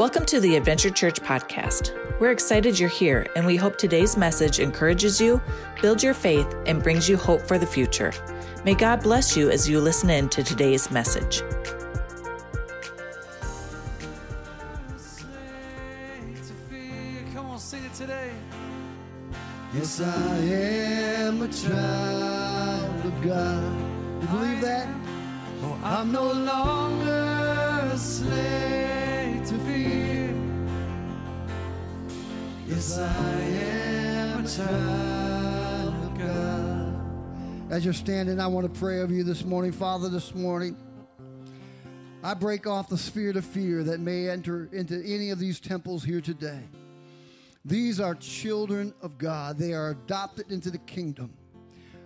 Welcome to the Adventure Church podcast. We're excited you're here, and we hope today's message encourages you, builds your faith, and brings you hope for the future. May God bless you as you listen in to today's message. Come on, sing it today. Yes, I am a child of God. You believe that? Oh, I'm no longer a slave As you're standing, I want to pray over you this morning. Father, this morning, I break off the spirit of fear that may enter into any of these temples here today. These are children of God. They are adopted into the kingdom.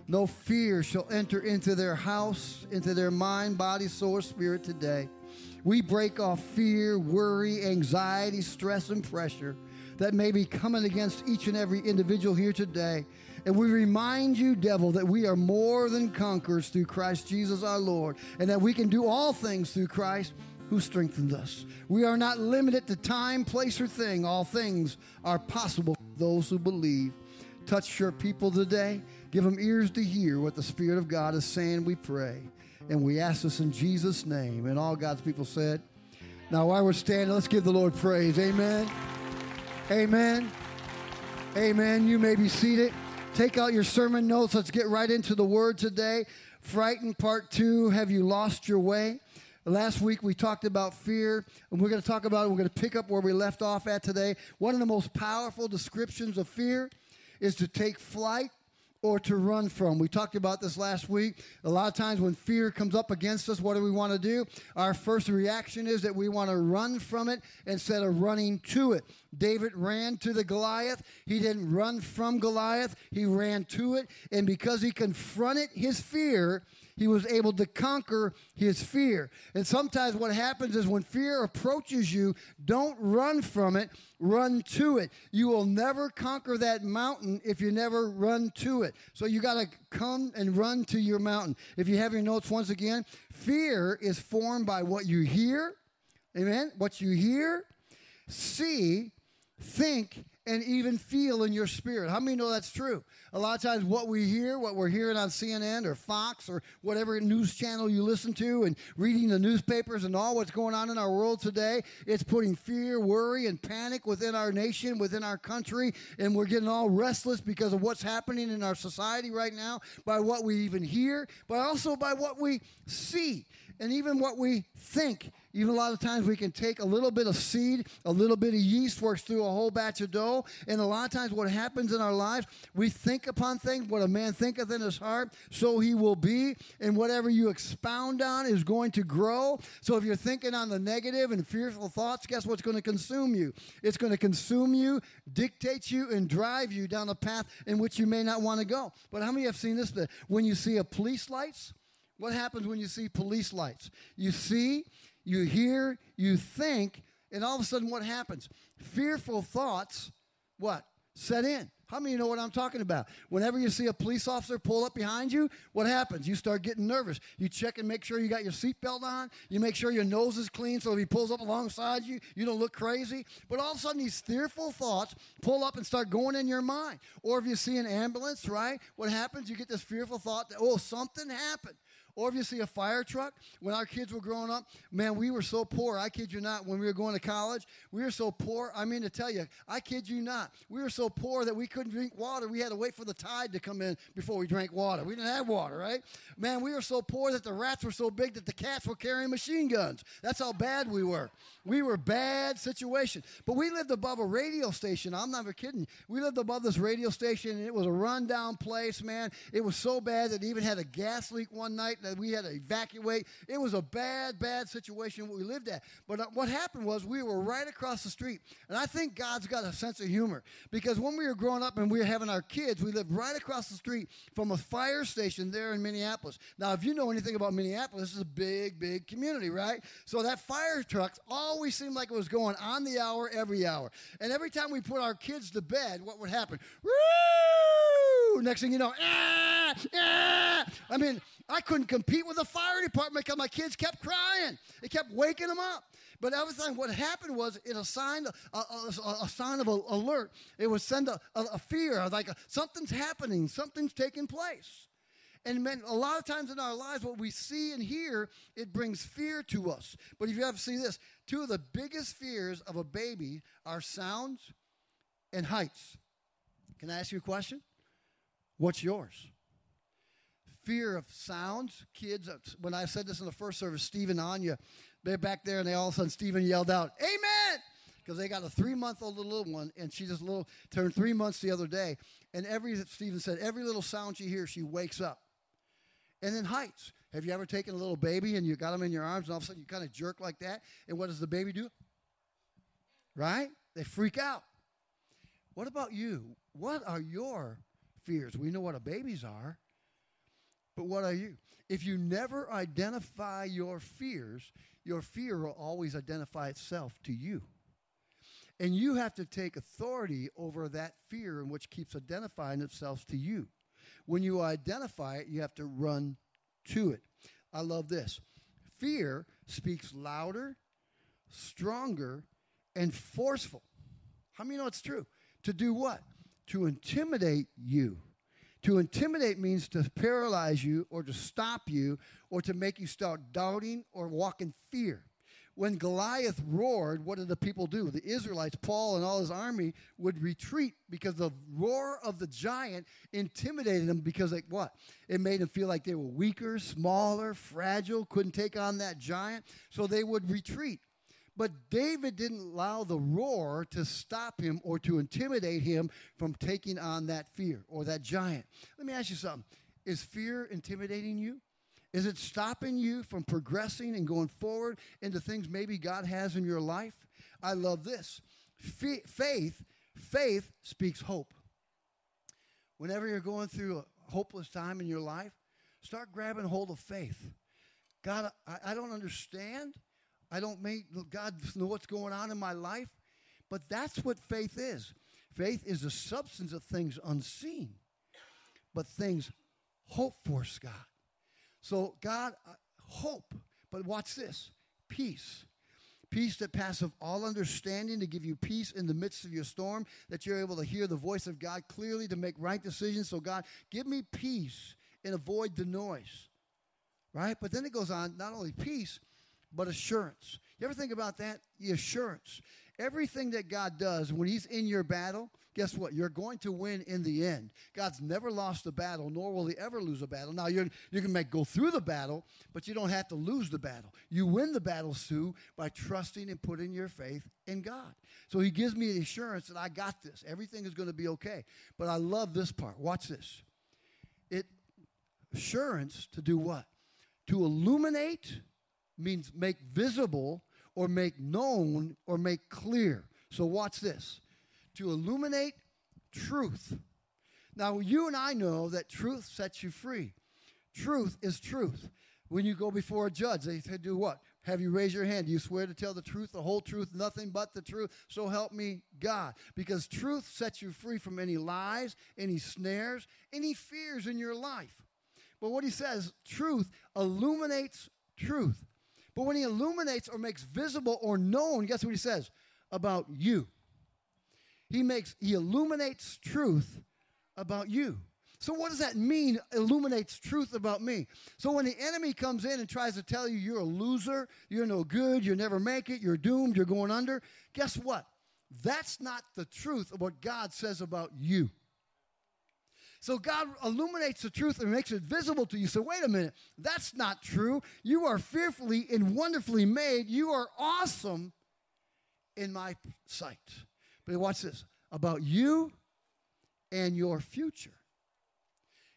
No fear shall enter into their house, into their mind, body, soul, or spirit today. We break off fear, worry, anxiety, stress, and pressure that may be coming against each and every individual here today. And we remind you, devil, that we are more than conquerors through Christ Jesus our Lord, and that we can do all things through Christ who strengthens us. We are not limited to time, place, or thing. All things are possible for those who believe. Touch your people today. Give them ears to hear what the Spirit of God is saying, we pray. And we ask this in Jesus' name. And all God's people said, Now, while we're standing, let's give the Lord praise. Amen. Amen. Amen. You may be seated. Take out your sermon notes. Let's get right into the word today. Frightened part two. Have you lost your way? Last week we talked about fear, and we're going to talk about it. We're going to pick up where we left off at today. One of the most powerful descriptions of fear is to take flight or to run from. We talked about this last week. A lot of times when fear comes up against us, what do we want to do? Our first reaction is that we want to run from it instead of running to it. David ran to the Goliath. He didn't run from Goliath, he ran to it. And because he confronted his fear, he was able to conquer his fear. And sometimes what happens is when fear approaches you, don't run from it, run to it. You will never conquer that mountain if you never run to it. So you got to come and run to your mountain. If you have your notes once again, fear is formed by what you hear. Amen. What you hear, see, think, and even feel in your spirit. How many know that's true? A lot of times, what we hear, what we're hearing on CNN or Fox or whatever news channel you listen to, and reading the newspapers and all what's going on in our world today, it's putting fear, worry, and panic within our nation, within our country, and we're getting all restless because of what's happening in our society right now by what we even hear, but also by what we see and even what we think. Even a lot of times we can take a little bit of seed, a little bit of yeast works through a whole batch of dough. And a lot of times what happens in our lives, we think upon things, what a man thinketh in his heart, so he will be. And whatever you expound on is going to grow. So if you're thinking on the negative and fearful thoughts, guess what's going to consume you? It's going to consume you, dictate you, and drive you down a path in which you may not want to go. But how many have seen this? When you see a police lights, what happens when you see police lights? You see, you hear, you think, and all of a sudden what happens? Fearful thoughts, what? Set in. How many of you know what I'm talking about? Whenever you see a police officer pull up behind you, what happens? You start getting nervous. You check and make sure you got your seatbelt on. You make sure your nose is clean so if he pulls up alongside you, you don't look crazy. But all of a sudden, these fearful thoughts pull up and start going in your mind. Or if you see an ambulance, right? What happens? You get this fearful thought that, oh, something happened. Or if you see a fire truck, when our kids were growing up, man, we were so poor. I kid you not, when we were going to college, we were so poor. I mean, to tell you, I kid you not, we were so poor that we couldn't drink water. We had to wait for the tide to come in before we drank water. We didn't have water, right? Man, we were so poor that the rats were so big that the cats were carrying machine guns. That's how bad we were. We were bad situation. But we lived above a radio station. I'm never kidding. We lived above this radio station, and it was a rundown place, man. It was so bad that it even had a gas leak one night that we had to evacuate. It was a bad, bad situation what we lived at. But uh, what happened was we were right across the street. And I think God's got a sense of humor because when we were growing up and we were having our kids, we lived right across the street from a fire station there in Minneapolis. Now, if you know anything about Minneapolis, this is a big, big community, right? So that fire truck always seemed like it was going on the hour, every hour. And every time we put our kids to bed, what would happen? Woo! Next thing you know, ah, ah. I mean, I couldn't compete with the fire department because my kids kept crying. It kept waking them up. But everything, what happened was it assigned a, a, a, sign of a, alert. It would send a, a fear, like something's happening, something's taking place. And man, a lot of times in our lives, what we see and hear, it brings fear to us. But if you ever see this, two of the biggest fears of a baby are sounds and heights. Can I ask you a question? What's yours? Fear of sounds. Kids, uh, when I said this in the first service, Steve and Anya, they're back there, and they all of a sudden, Stephen yelled out, Amen! Because they got a three month old little one, and she just little turned three months the other day. And every, Stephen said, every little sound she hears, she wakes up. And then heights. Have you ever taken a little baby and you got them in your arms and all of a sudden you kind of jerk like that? And what does the baby do? Right? They freak out. What about you? What are your fears? We know what a babies are, but what are you? If you never identify your fears, your fear will always identify itself to you. And you have to take authority over that fear in which keeps identifying itself to you. When you identify it, you have to run to it. I love this. Fear speaks louder, stronger, and forceful. How many know it's true? To do what? To intimidate you. To intimidate means to paralyze you or to stop you or to make you start doubting or walk in fear when Goliath roared, what did the people do? The Israelites, Paul and all his army, would retreat because the roar of the giant intimidated them because, like, what? It made them feel like they were weaker, smaller, fragile, couldn't take on that giant. So they would retreat. But David didn't allow the roar to stop him or to intimidate him from taking on that fear or that giant. Let me ask you something. Is fear intimidating you? Is it stopping you from progressing and going forward into things maybe God has in your life? I love this. Faith, faith speaks hope. Whenever you're going through a hopeless time in your life, start grabbing hold of faith. God, I, I don't understand. I don't make God know what's going on in my life, but that's what faith is. Faith is the substance of things unseen, but things hoped for, Scott. So, God, uh, hope. But watch this peace. Peace that passeth all understanding to give you peace in the midst of your storm, that you're able to hear the voice of God clearly to make right decisions. So, God, give me peace and avoid the noise. Right? But then it goes on not only peace, but assurance. You ever think about that? The assurance. Everything that God does when He's in your battle, guess what? You're going to win in the end. God's never lost a battle, nor will He ever lose a battle. Now, you're, you can make, go through the battle, but you don't have to lose the battle. You win the battle, Sue, by trusting and putting your faith in God. So He gives me the assurance that I got this. Everything is going to be okay. But I love this part. Watch this. It assurance to do what? To illuminate means make visible or make known or make clear. So, watch this to illuminate truth. Now, you and I know that truth sets you free. Truth is truth. When you go before a judge, they say, Do what? Have you raised your hand? Do you swear to tell the truth, the whole truth, nothing but the truth? So help me God. Because truth sets you free from any lies, any snares, any fears in your life. But what he says, truth illuminates truth. But when he illuminates or makes visible or known, guess what he says? About you. He makes, he illuminates truth about you. So, what does that mean? Illuminates truth about me. So, when the enemy comes in and tries to tell you you're a loser, you're no good, you'll never make it, you're doomed, you're going under, guess what? That's not the truth of what God says about you. So God illuminates the truth and makes it visible to you. So wait a minute, that's not true. You are fearfully and wonderfully made. You are awesome in my sight. But watch this about you and your future.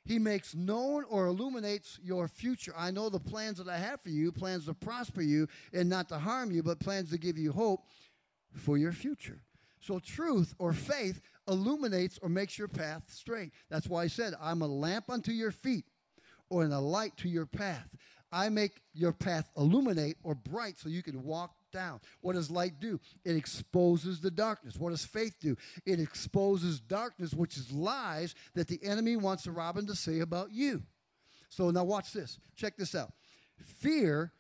He makes known or illuminates your future. I know the plans that I have for you, plans to prosper you and not to harm you, but plans to give you hope for your future. So, truth or faith illuminates or makes your path straight. That's why I said, I'm a lamp unto your feet or in a light to your path. I make your path illuminate or bright so you can walk down. What does light do? It exposes the darkness. What does faith do? It exposes darkness, which is lies that the enemy wants to rob and to say about you. So now watch this. Check this out. Fear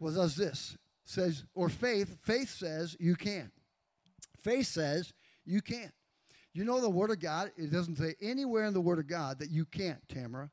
was does this says or faith. Faith says you can. Faith says you can't. You know the Word of God. It doesn't say anywhere in the Word of God that you can't, Tamara.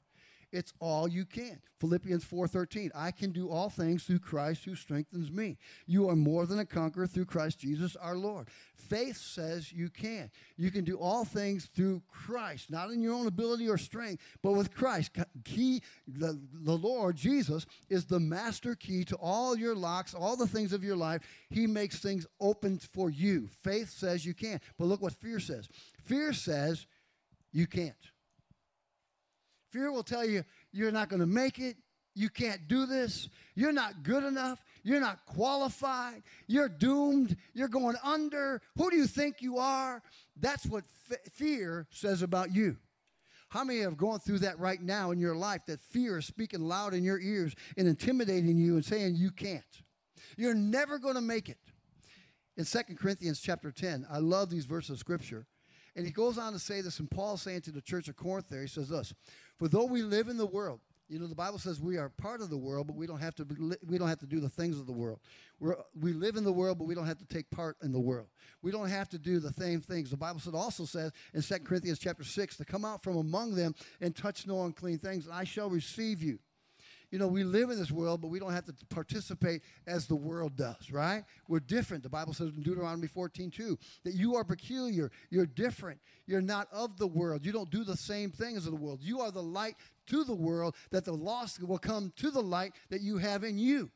It's all you can. Philippians 4:13. I can do all things through Christ who strengthens me. You are more than a conqueror through Christ Jesus our Lord. Faith says you can. You can do all things through Christ, not in your own ability or strength, but with Christ. Key the, the Lord Jesus is the master key to all your locks, all the things of your life. He makes things open for you. Faith says you can. But look what fear says. Fear says you can't. Fear will tell you you're not going to make it. You can't do this. You're not good enough. You're not qualified. You're doomed. You're going under. Who do you think you are? That's what f- fear says about you. How many have gone through that right now in your life that fear is speaking loud in your ears and intimidating you and saying you can't? You're never going to make it. In 2 Corinthians chapter 10, I love these verses of scripture. And he goes on to say this, and Paul's saying to the church of Corinth there, he says this For though we live in the world, you know, the Bible says we are part of the world, but we don't have to, we don't have to do the things of the world. We're, we live in the world, but we don't have to take part in the world. We don't have to do the same things. The Bible said, also says in 2 Corinthians chapter 6 to come out from among them and touch no unclean things, and I shall receive you you know, we live in this world, but we don't have to participate as the world does, right? We're different. The Bible says in Deuteronomy 14, 2, that you are peculiar. You're different. You're not of the world. You don't do the same things as the world. You are the light to the world, that the lost will come to the light that you have in you.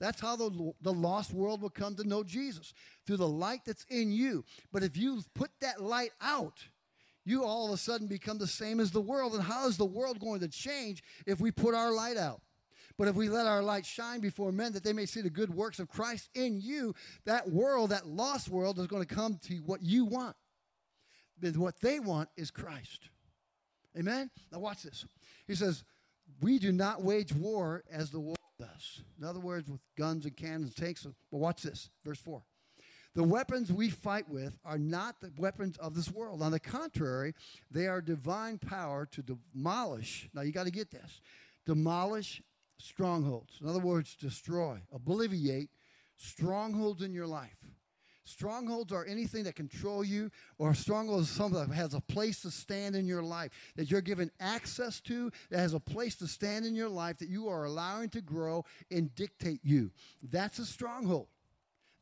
That's how the, the lost world will come to know Jesus, through the light that's in you. But if you put that light out, you all of a sudden become the same as the world. And how is the world going to change if we put our light out? But if we let our light shine before men that they may see the good works of Christ in you, that world, that lost world, is going to come to what you want. But what they want is Christ. Amen? Now, watch this. He says, We do not wage war as the world does. In other words, with guns and cannons and tanks. But watch this, verse 4. The weapons we fight with are not the weapons of this world. On the contrary, they are divine power to demolish. Now you got to get this demolish strongholds. In other words, destroy, obliviate strongholds in your life. Strongholds are anything that control you, or strongholds is something that has a place to stand in your life, that you're given access to, that has a place to stand in your life, that you are allowing to grow and dictate you. That's a stronghold.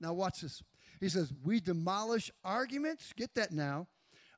Now, watch this. He says, We demolish arguments, get that now,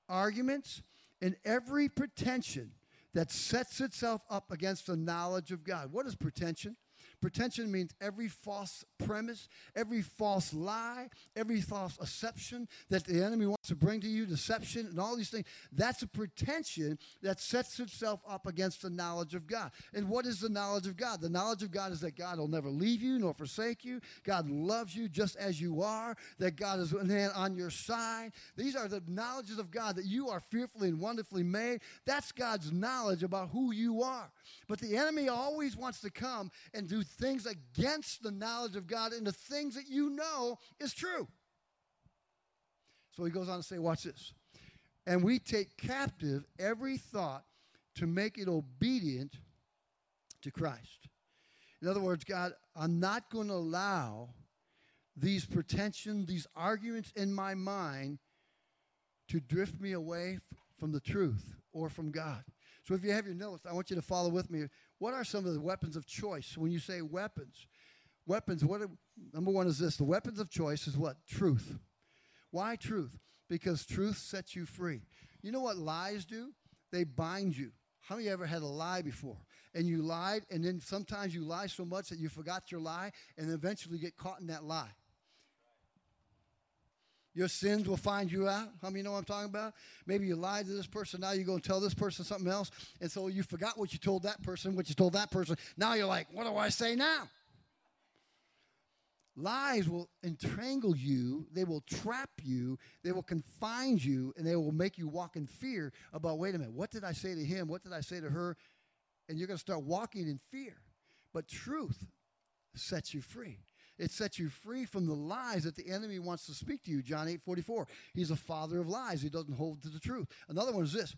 arguments and every pretension that sets itself up against the knowledge of God. What is pretension? Pretension means every false premise, every false lie, every false deception that the enemy wants to bring to you, deception and all these things. That's a pretension that sets itself up against the knowledge of God. And what is the knowledge of God? The knowledge of God is that God will never leave you nor forsake you. God loves you just as you are, that God is on your side. These are the knowledges of God that you are fearfully and wonderfully made. That's God's knowledge about who you are. But the enemy always wants to come and do things against the knowledge of God and the things that you know is true. So he goes on to say, watch this. And we take captive every thought to make it obedient to Christ. In other words, God, I'm not going to allow these pretensions, these arguments in my mind to drift me away from the truth or from God. So if you have your notes, I want you to follow with me. What are some of the weapons of choice? When you say weapons, weapons, what are, number one is this the weapons of choice is what? Truth. Why truth? Because truth sets you free. You know what lies do? They bind you. How many ever had a lie before? And you lied, and then sometimes you lie so much that you forgot your lie, and eventually get caught in that lie. Your sins will find you out. How many know what I'm talking about? Maybe you lied to this person, now you go and tell this person something else, and so you forgot what you told that person, what you told that person. Now you're like, what do I say now? Lies will entangle you, they will trap you, they will confine you, and they will make you walk in fear about wait a minute, what did I say to him? What did I say to her? And you're going to start walking in fear. But truth sets you free. It sets you free from the lies that the enemy wants to speak to you. John 8 44. He's a father of lies. He doesn't hold to the truth. Another one is this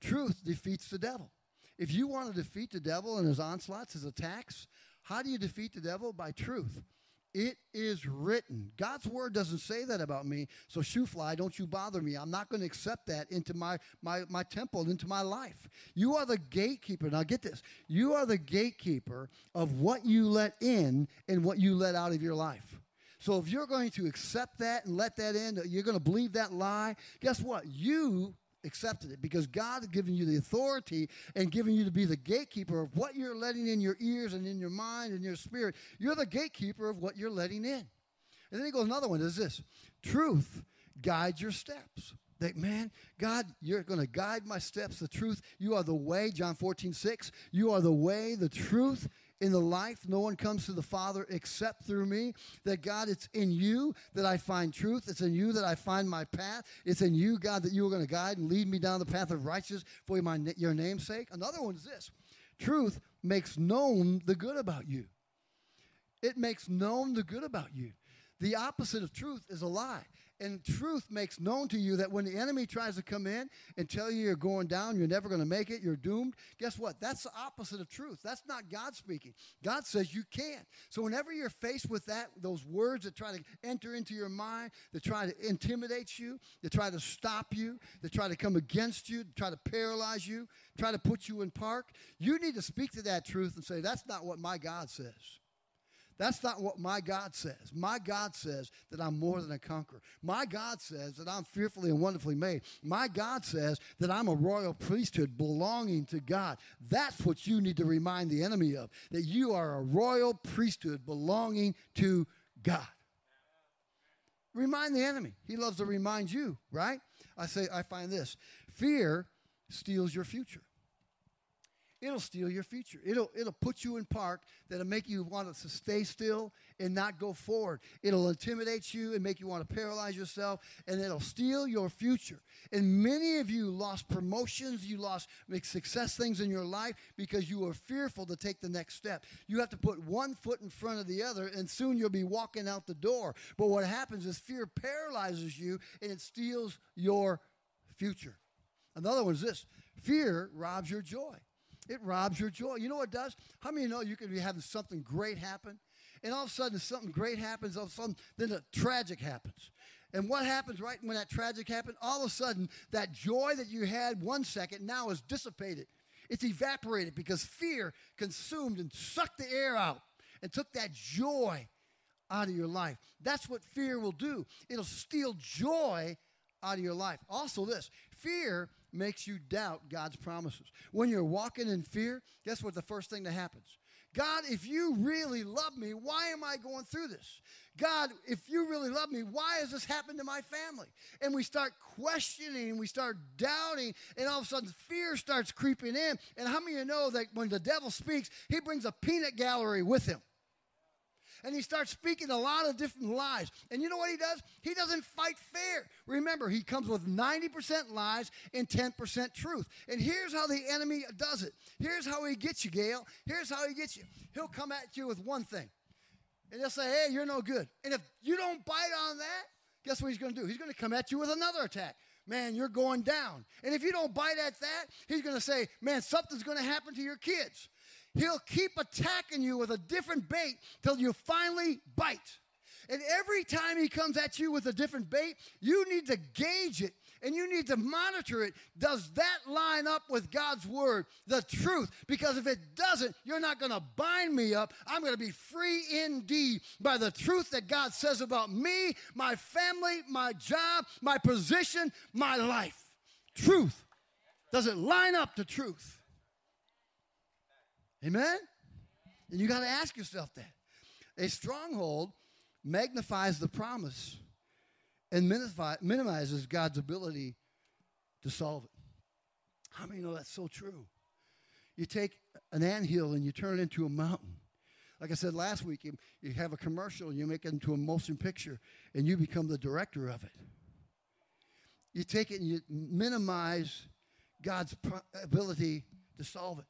truth defeats the devil. If you want to defeat the devil and his onslaughts, his attacks, how do you defeat the devil? By truth. It is written. God's word doesn't say that about me. So, shoo fly, don't you bother me. I'm not going to accept that into my, my, my temple, into my life. You are the gatekeeper. Now, get this. You are the gatekeeper of what you let in and what you let out of your life. So, if you're going to accept that and let that in, you're going to believe that lie, guess what? You accepted it because God has given you the authority and given you to be the gatekeeper of what you're letting in your ears and in your mind and your spirit. You're the gatekeeper of what you're letting in. And then he goes, another one is this truth guides your steps. That man, God, you're going to guide my steps. The truth, you are the way, John 14, 6. You are the way, the truth, in the life. No one comes to the Father except through me. That God, it's in you that I find truth. It's in you that I find my path. It's in you, God, that you are going to guide and lead me down the path of righteousness for my, your name's sake. Another one is this truth makes known the good about you. It makes known the good about you. The opposite of truth is a lie. And truth makes known to you that when the enemy tries to come in and tell you you're going down, you're never going to make it, you're doomed, guess what? That's the opposite of truth. That's not God speaking. God says you can't. So whenever you're faced with that, those words that try to enter into your mind, that try to intimidate you, that try to stop you, that try to come against you, try to paralyze you, try to put you in park, you need to speak to that truth and say, that's not what my God says. That's not what my God says. My God says that I'm more than a conqueror. My God says that I'm fearfully and wonderfully made. My God says that I'm a royal priesthood belonging to God. That's what you need to remind the enemy of that you are a royal priesthood belonging to God. Remind the enemy. He loves to remind you, right? I say, I find this fear steals your future it'll steal your future. It'll, it'll put you in park that'll make you want to stay still and not go forward. It'll intimidate you and make you want to paralyze yourself, and it'll steal your future. And many of you lost promotions, you lost success things in your life because you were fearful to take the next step. You have to put one foot in front of the other, and soon you'll be walking out the door. But what happens is fear paralyzes you and it steals your future. Another one is this fear robs your joy. It robs your joy. You know what it does? How many know you can be having something great happen? And all of a sudden, something great happens, all of a sudden, then a tragic happens. And what happens right when that tragic happened? All of a sudden, that joy that you had one second now is dissipated. It's evaporated because fear consumed and sucked the air out and took that joy out of your life. That's what fear will do. It'll steal joy out of your life. Also, this fear makes you doubt God's promises. When you're walking in fear, guess what the first thing that happens? God, if you really love me, why am I going through this? God, if you really love me, why has this happened to my family? And we start questioning, and we start doubting, and all of a sudden fear starts creeping in. And how many of you know that when the devil speaks, he brings a peanut gallery with him? And he starts speaking a lot of different lies. And you know what he does? He doesn't fight fair. Remember, he comes with 90% lies and 10% truth. And here's how the enemy does it. Here's how he gets you, Gail. Here's how he gets you. He'll come at you with one thing. And he'll say, hey, you're no good. And if you don't bite on that, guess what he's going to do? He's going to come at you with another attack man, you're going down. And if you don't bite at that, he's going to say, man, something's going to happen to your kids. He'll keep attacking you with a different bait till you finally bite. And every time he comes at you with a different bait, you need to gauge it and you need to monitor it. Does that line up with God's word, the truth? Because if it doesn't, you're not going to bind me up. I'm going to be free indeed by the truth that God says about me, my family, my job, my position, my life. Truth. Does it line up to truth? Amen? And you got to ask yourself that. A stronghold magnifies the promise and minimizes God's ability to solve it. How many know that's so true? You take an anthill and you turn it into a mountain. Like I said last week, you, you have a commercial and you make it into a motion picture and you become the director of it. You take it and you minimize God's ability to solve it.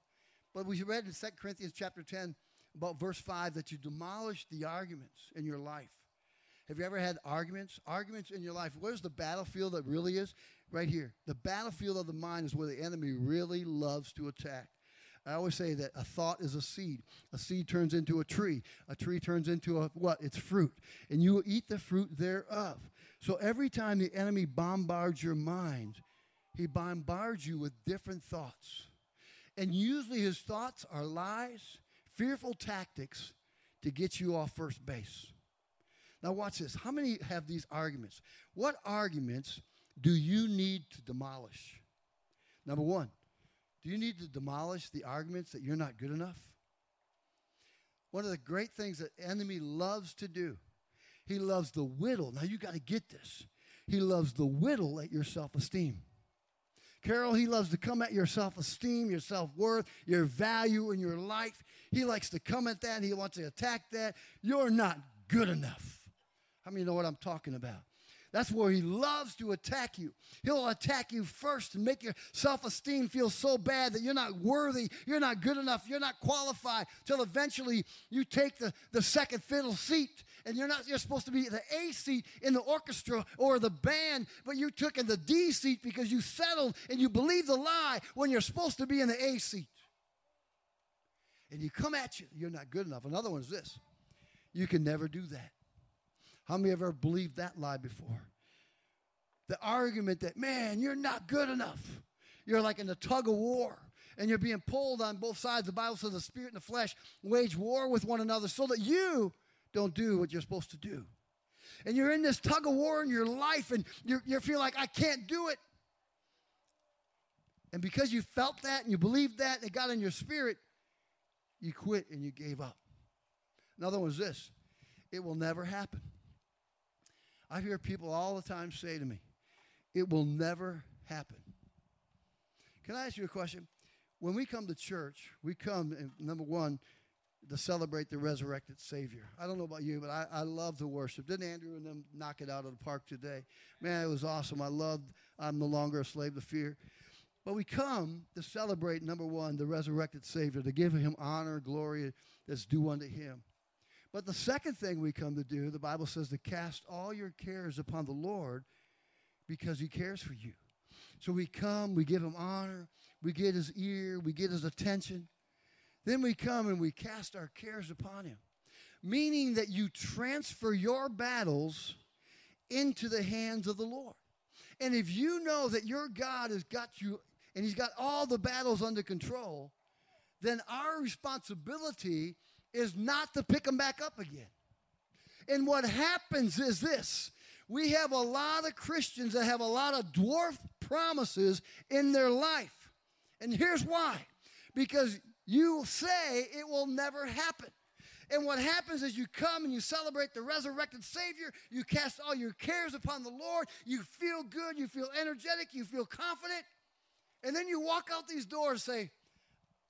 But we read in 2 Corinthians chapter 10 about verse 5 that you demolish the arguments in your life. Have you ever had arguments? Arguments in your life. Where's the battlefield that really is? Right here. The battlefield of the mind is where the enemy really loves to attack. I always say that a thought is a seed. A seed turns into a tree. A tree turns into a what? It's fruit. And you will eat the fruit thereof. So every time the enemy bombards your mind, he bombards you with different thoughts. And usually his thoughts are lies, fearful tactics to get you off first base. Now, watch this. How many have these arguments? What arguments do you need to demolish? Number one, do you need to demolish the arguments that you're not good enough? One of the great things that enemy loves to do, he loves the whittle. Now you got to get this. He loves the whittle at your self-esteem. Carol, he loves to come at your self-esteem, your self-worth, your value in your life. He likes to come at that. He wants to attack that. You're not good enough. How many know what I'm talking about? That's where he loves to attack you. He'll attack you first and make your self esteem feel so bad that you're not worthy, you're not good enough, you're not qualified, till eventually you take the, the second fiddle seat and you're not you're supposed to be the A seat in the orchestra or the band, but you took in the D seat because you settled and you believe the lie when you're supposed to be in the A seat. And you come at you, you're not good enough. Another one is this. You can never do that. How many have ever believed that lie before? The argument that, man, you're not good enough. You're like in a tug of war and you're being pulled on both sides. The Bible says the spirit and the flesh wage war with one another so that you don't do what you're supposed to do. And you're in this tug of war in your life and you you feel like, I can't do it. And because you felt that and you believed that and it got in your spirit, you quit and you gave up. Another one is this it will never happen. I hear people all the time say to me, it will never happen. Can I ask you a question? When we come to church, we come, number one, to celebrate the resurrected Savior. I don't know about you, but I, I love to worship. Didn't Andrew and them knock it out of the park today? Man, it was awesome. I loved I'm no longer a slave to fear. But we come to celebrate, number one, the resurrected Savior, to give him honor, and glory that's due unto him. But the second thing we come to do, the Bible says to cast all your cares upon the Lord because he cares for you. So we come, we give him honor, we get his ear, we get his attention. Then we come and we cast our cares upon him, meaning that you transfer your battles into the hands of the Lord. And if you know that your God has got you and he's got all the battles under control, then our responsibility is not to pick them back up again. And what happens is this we have a lot of Christians that have a lot of dwarf promises in their life. And here's why because you say it will never happen. And what happens is you come and you celebrate the resurrected Savior. You cast all your cares upon the Lord. You feel good. You feel energetic. You feel confident. And then you walk out these doors say,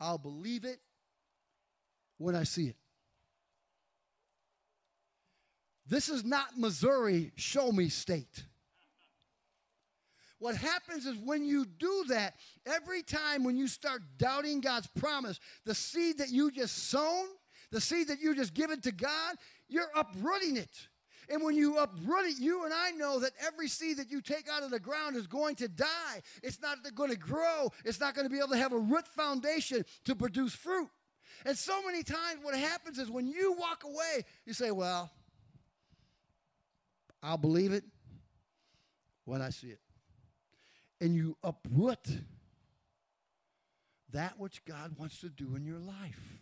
I'll believe it when I see it. This is not Missouri, show me state. What happens is when you do that, every time when you start doubting God's promise, the seed that you just sown, the seed that you just given to God, you're uprooting it. And when you uproot it, you and I know that every seed that you take out of the ground is going to die. It's not going to grow. It's not going to be able to have a root foundation to produce fruit. And so many times, what happens is when you walk away, you say, Well, I'll believe it when I see it. And you uproot that which God wants to do in your life.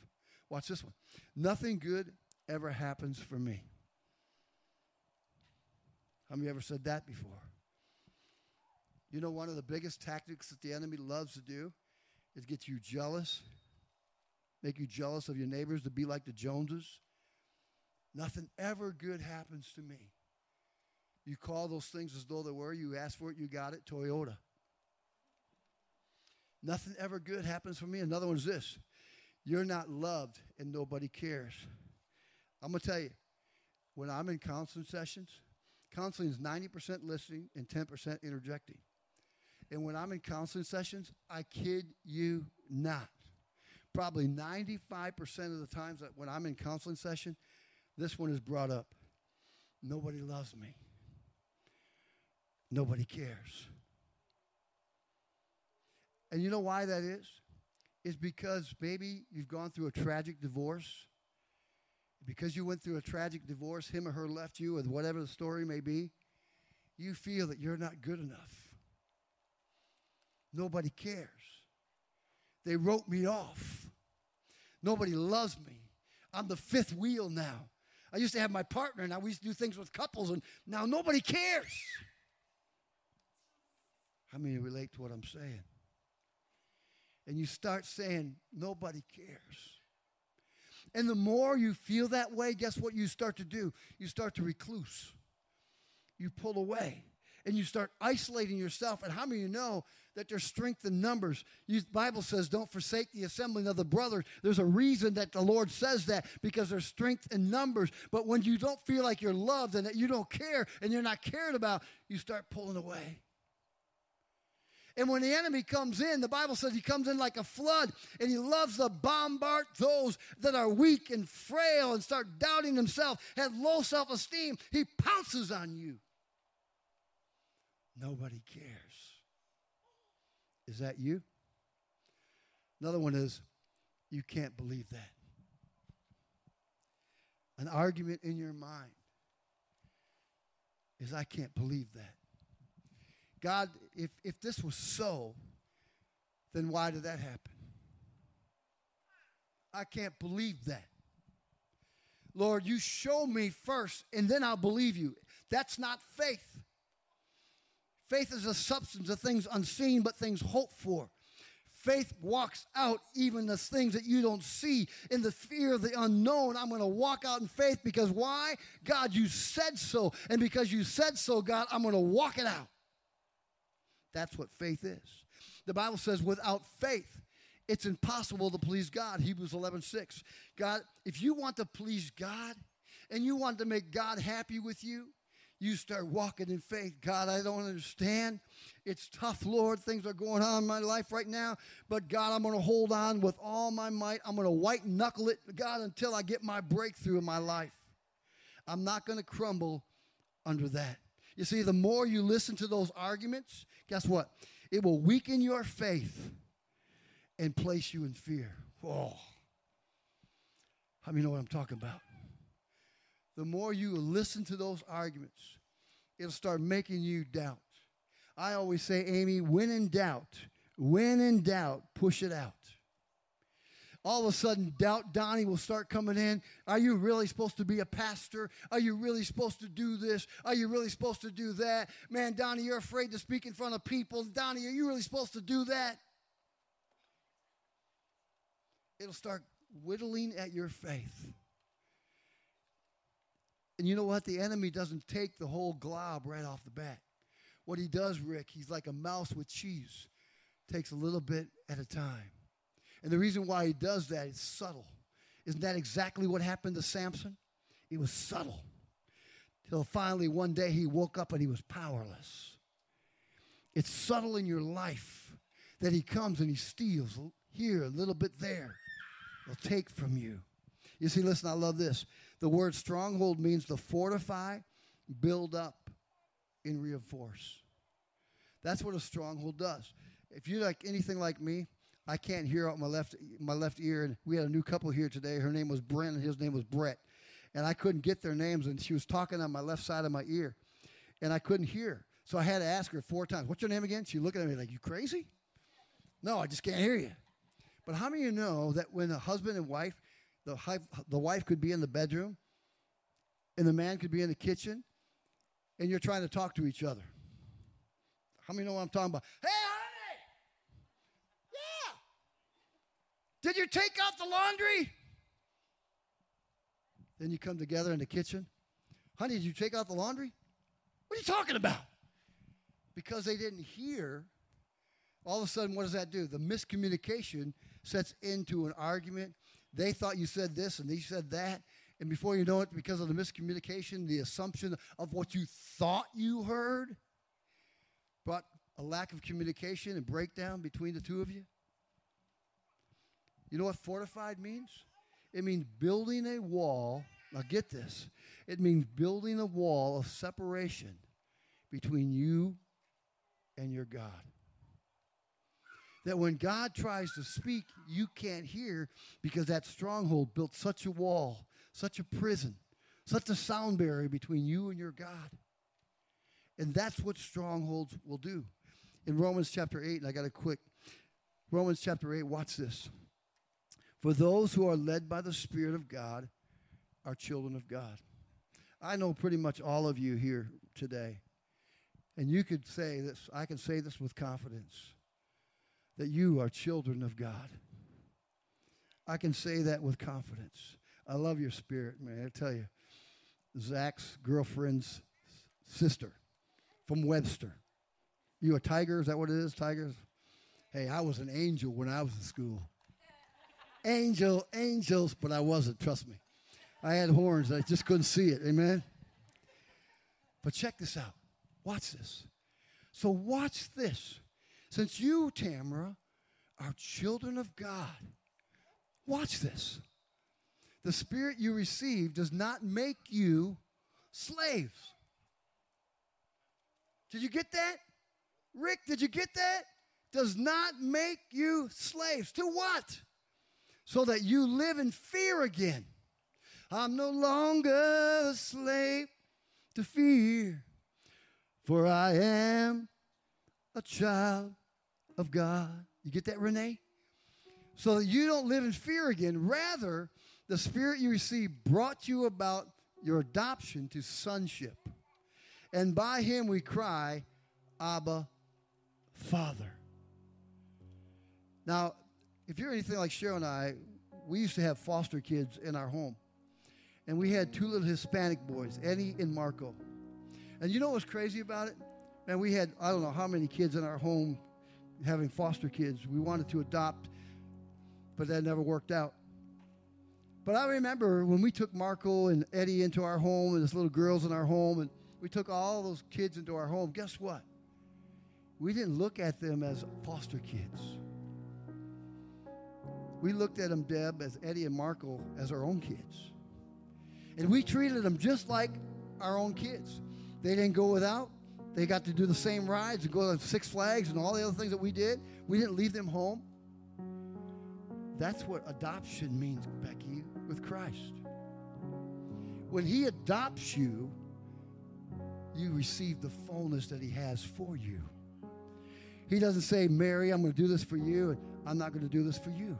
Watch this one. Nothing good ever happens for me. How many ever said that before? You know, one of the biggest tactics that the enemy loves to do is get you jealous, make you jealous of your neighbors to be like the Joneses. Nothing ever good happens to me. You call those things as though they were. You ask for it, you got it. Toyota. Nothing ever good happens for me. Another one is this you're not loved and nobody cares. I'm going to tell you, when I'm in counseling sessions, counseling is 90% listening and 10% interjecting. And when I'm in counseling sessions, I kid you not. Probably 95% of the times that when I'm in counseling session, this one is brought up. Nobody loves me. Nobody cares. And you know why that is? is because maybe you've gone through a tragic divorce. Because you went through a tragic divorce, him or her left you, or whatever the story may be, you feel that you're not good enough. Nobody cares. They wrote me off. Nobody loves me. I'm the fifth wheel now. I used to have my partner, now we used to do things with couples, and now nobody cares. How many relate to what I'm saying? And you start saying, nobody cares. And the more you feel that way, guess what you start to do? You start to recluse. You pull away and you start isolating yourself. And how many of you know that there's strength in numbers? The Bible says, don't forsake the assembling of the brothers. There's a reason that the Lord says that because there's strength in numbers. But when you don't feel like you're loved and that you don't care and you're not cared about, you start pulling away. And when the enemy comes in, the Bible says he comes in like a flood and he loves to bombard those that are weak and frail and start doubting themselves, have low self esteem. He pounces on you. Nobody cares. Is that you? Another one is you can't believe that. An argument in your mind is I can't believe that. God, if, if this was so, then why did that happen? I can't believe that. Lord, you show me first, and then I'll believe you. That's not faith. Faith is a substance of things unseen, but things hoped for. Faith walks out even the things that you don't see in the fear of the unknown. I'm going to walk out in faith because why? God, you said so. And because you said so, God, I'm going to walk it out. That's what faith is. The Bible says without faith, it's impossible to please God. Hebrews 11 6. God, if you want to please God and you want to make God happy with you, you start walking in faith. God, I don't understand. It's tough, Lord. Things are going on in my life right now. But God, I'm going to hold on with all my might. I'm going to white knuckle it, God, until I get my breakthrough in my life. I'm not going to crumble under that. You see, the more you listen to those arguments, guess what? It will weaken your faith and place you in fear. Oh. How many know what I'm talking about? The more you listen to those arguments, it'll start making you doubt. I always say, Amy, when in doubt, when in doubt, push it out all of a sudden doubt Donnie will start coming in. Are you really supposed to be a pastor? Are you really supposed to do this? Are you really supposed to do that? Man, Donnie, you're afraid to speak in front of people. Donnie, are you really supposed to do that? It'll start whittling at your faith. And you know what? The enemy doesn't take the whole glob right off the bat. What he does, Rick, he's like a mouse with cheese. Takes a little bit at a time. And the reason why he does that is subtle. Isn't that exactly what happened to Samson? It was subtle. Till finally one day he woke up and he was powerless. It's subtle in your life that he comes and he steals here, a little bit there. He'll take from you. You see, listen, I love this. The word stronghold means to fortify, build up, and reinforce. That's what a stronghold does. If you're like anything like me, I can't hear out my left my left ear. And we had a new couple here today. Her name was Brent, and his name was Brett. And I couldn't get their names, and she was talking on my left side of my ear, and I couldn't hear. So I had to ask her four times, "What's your name again?" She looked at me like, "You crazy?" No, I just can't hear you. But how many of you know that when a husband and wife, the the wife could be in the bedroom, and the man could be in the kitchen, and you're trying to talk to each other? How many know what I'm talking about? Hey, Did you take out the laundry? Then you come together in the kitchen. Honey, did you take out the laundry? What are you talking about? Because they didn't hear, all of a sudden, what does that do? The miscommunication sets into an argument. They thought you said this and they said that. And before you know it, because of the miscommunication, the assumption of what you thought you heard brought a lack of communication and breakdown between the two of you. You know what fortified means? It means building a wall. Now get this. It means building a wall of separation between you and your God. that when God tries to speak, you can't hear because that stronghold built such a wall, such a prison, such a sound barrier between you and your God. And that's what strongholds will do. In Romans chapter 8, and I got a quick Romans chapter 8, watch this. For those who are led by the Spirit of God are children of God. I know pretty much all of you here today. And you could say this, I can say this with confidence that you are children of God. I can say that with confidence. I love your spirit, man. I tell you, Zach's girlfriend's sister from Webster. You a tiger? Is that what it is, tigers? Hey, I was an angel when I was in school. Angel, angels, but I wasn't, trust me. I had horns, I just couldn't see it. Amen? But check this out. Watch this. So, watch this. Since you, Tamara, are children of God, watch this. The spirit you receive does not make you slaves. Did you get that? Rick, did you get that? Does not make you slaves. To what? So that you live in fear again. I'm no longer a slave to fear, for I am a child of God. You get that, Renee? So that you don't live in fear again. Rather, the spirit you received brought you about your adoption to sonship. And by him we cry, Abba, Father. Now, if you're anything like Cheryl and I, we used to have foster kids in our home. And we had two little Hispanic boys, Eddie and Marco. And you know what's crazy about it? And we had, I don't know how many kids in our home having foster kids. We wanted to adopt, but that never worked out. But I remember when we took Marco and Eddie into our home and his little girls in our home, and we took all those kids into our home, guess what? We didn't look at them as foster kids. We looked at them, Deb, as Eddie and Marco, as our own kids. And we treated them just like our own kids. They didn't go without. They got to do the same rides and go to Six Flags and all the other things that we did. We didn't leave them home. That's what adoption means, Becky, with Christ. When He adopts you, you receive the fullness that He has for you. He doesn't say, Mary, I'm going to do this for you, and I'm not going to do this for you.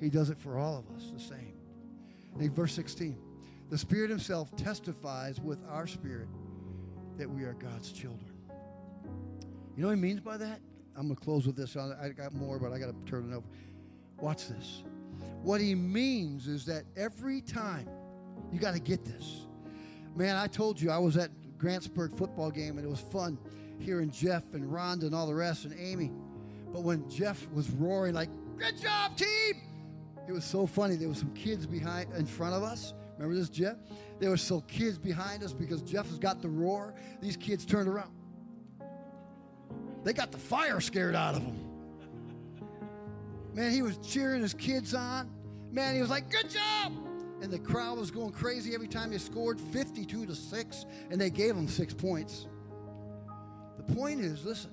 He does it for all of us the same. In verse 16, the Spirit Himself testifies with our spirit that we are God's children. You know what He means by that? I'm going to close with this. I got more, but I got to turn it over. Watch this. What He means is that every time, you got to get this. Man, I told you I was at Grantsburg football game and it was fun hearing Jeff and Rhonda and all the rest and Amy. But when Jeff was roaring like, "Good job, team!" It was so funny. There were some kids behind in front of us. Remember this, Jeff? There were some kids behind us because Jeff has got the roar. These kids turned around. They got the fire scared out of them. Man, he was cheering his kids on. Man, he was like, "Good job!" And the crowd was going crazy every time they scored 52 to 6, and they gave him six points. The point is, listen,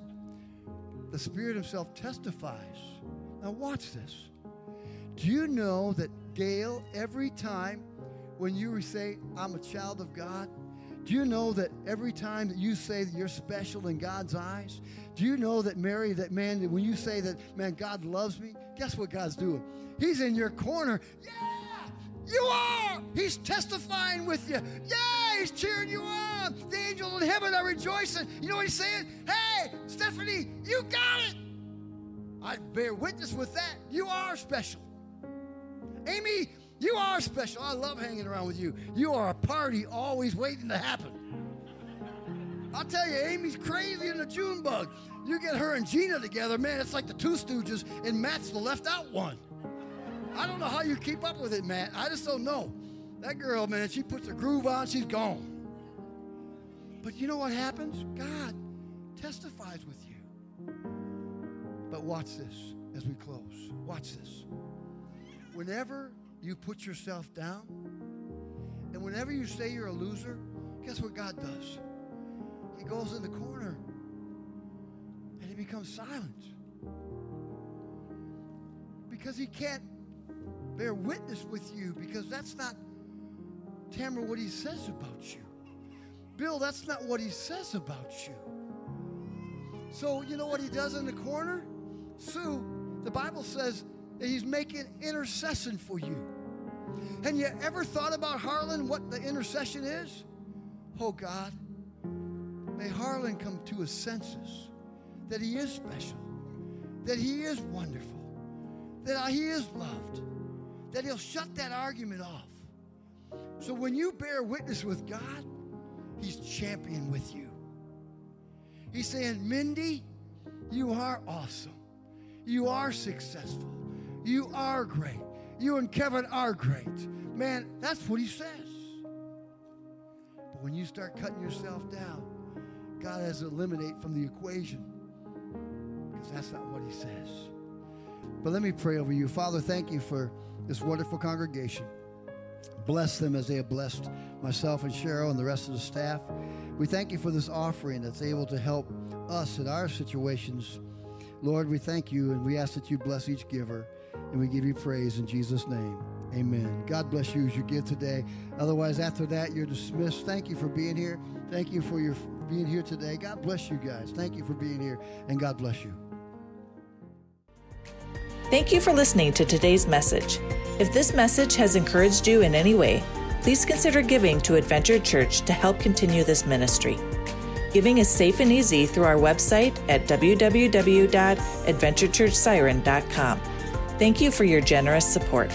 the Spirit Himself testifies. Now, watch this. Do you know that Gail, every time when you say, I'm a child of God, do you know that every time that you say that you're special in God's eyes? Do you know that, Mary, that man, when you say that, man, God loves me, guess what God's doing? He's in your corner. Yeah, you are. He's testifying with you. Yeah, he's cheering you on. The angels in heaven are rejoicing. You know what he's saying? Hey, Stephanie, you got it. I bear witness with that. You are special. Amy, you are special. I love hanging around with you. You are a party always waiting to happen. I'll tell you, Amy's crazy in the June bug. You get her and Gina together, man, it's like the two stooges, and Matt's the left out one. I don't know how you keep up with it, Matt. I just don't know. That girl, man, she puts a groove on, she's gone. But you know what happens? God testifies with you. But watch this as we close. Watch this. Whenever you put yourself down, and whenever you say you're a loser, guess what God does? He goes in the corner and he becomes silent. because he can't bear witness with you because that's not, Tamara, what he says about you. Bill, that's not what he says about you. So, you know what he does in the corner? Sue, the Bible says that he's making intercession for you. And you ever thought about Harlan, what the intercession is? Oh, God, may Harlan come to his senses that he is special, that he is wonderful, that he is loved, that he'll shut that argument off. So when you bear witness with God, he's champion with you. He's saying, Mindy, you are awesome. You are successful. You are great. You and Kevin are great. Man, that's what he says. But when you start cutting yourself down, God has to eliminate from the equation because that's not what he says. But let me pray over you. Father, thank you for this wonderful congregation. Bless them as they have blessed myself and Cheryl and the rest of the staff. We thank you for this offering that's able to help us in our situations. Lord, we thank you and we ask that you bless each giver and we give you praise in Jesus' name. Amen. God bless you as you give today. Otherwise, after that, you're dismissed. Thank you for being here. Thank you for your being here today. God bless you guys. Thank you for being here, and God bless you. Thank you for listening to today's message. If this message has encouraged you in any way, please consider giving to Adventure Church to help continue this ministry. Giving is safe and easy through our website at www.adventurechurchsiren.com. Thank you for your generous support.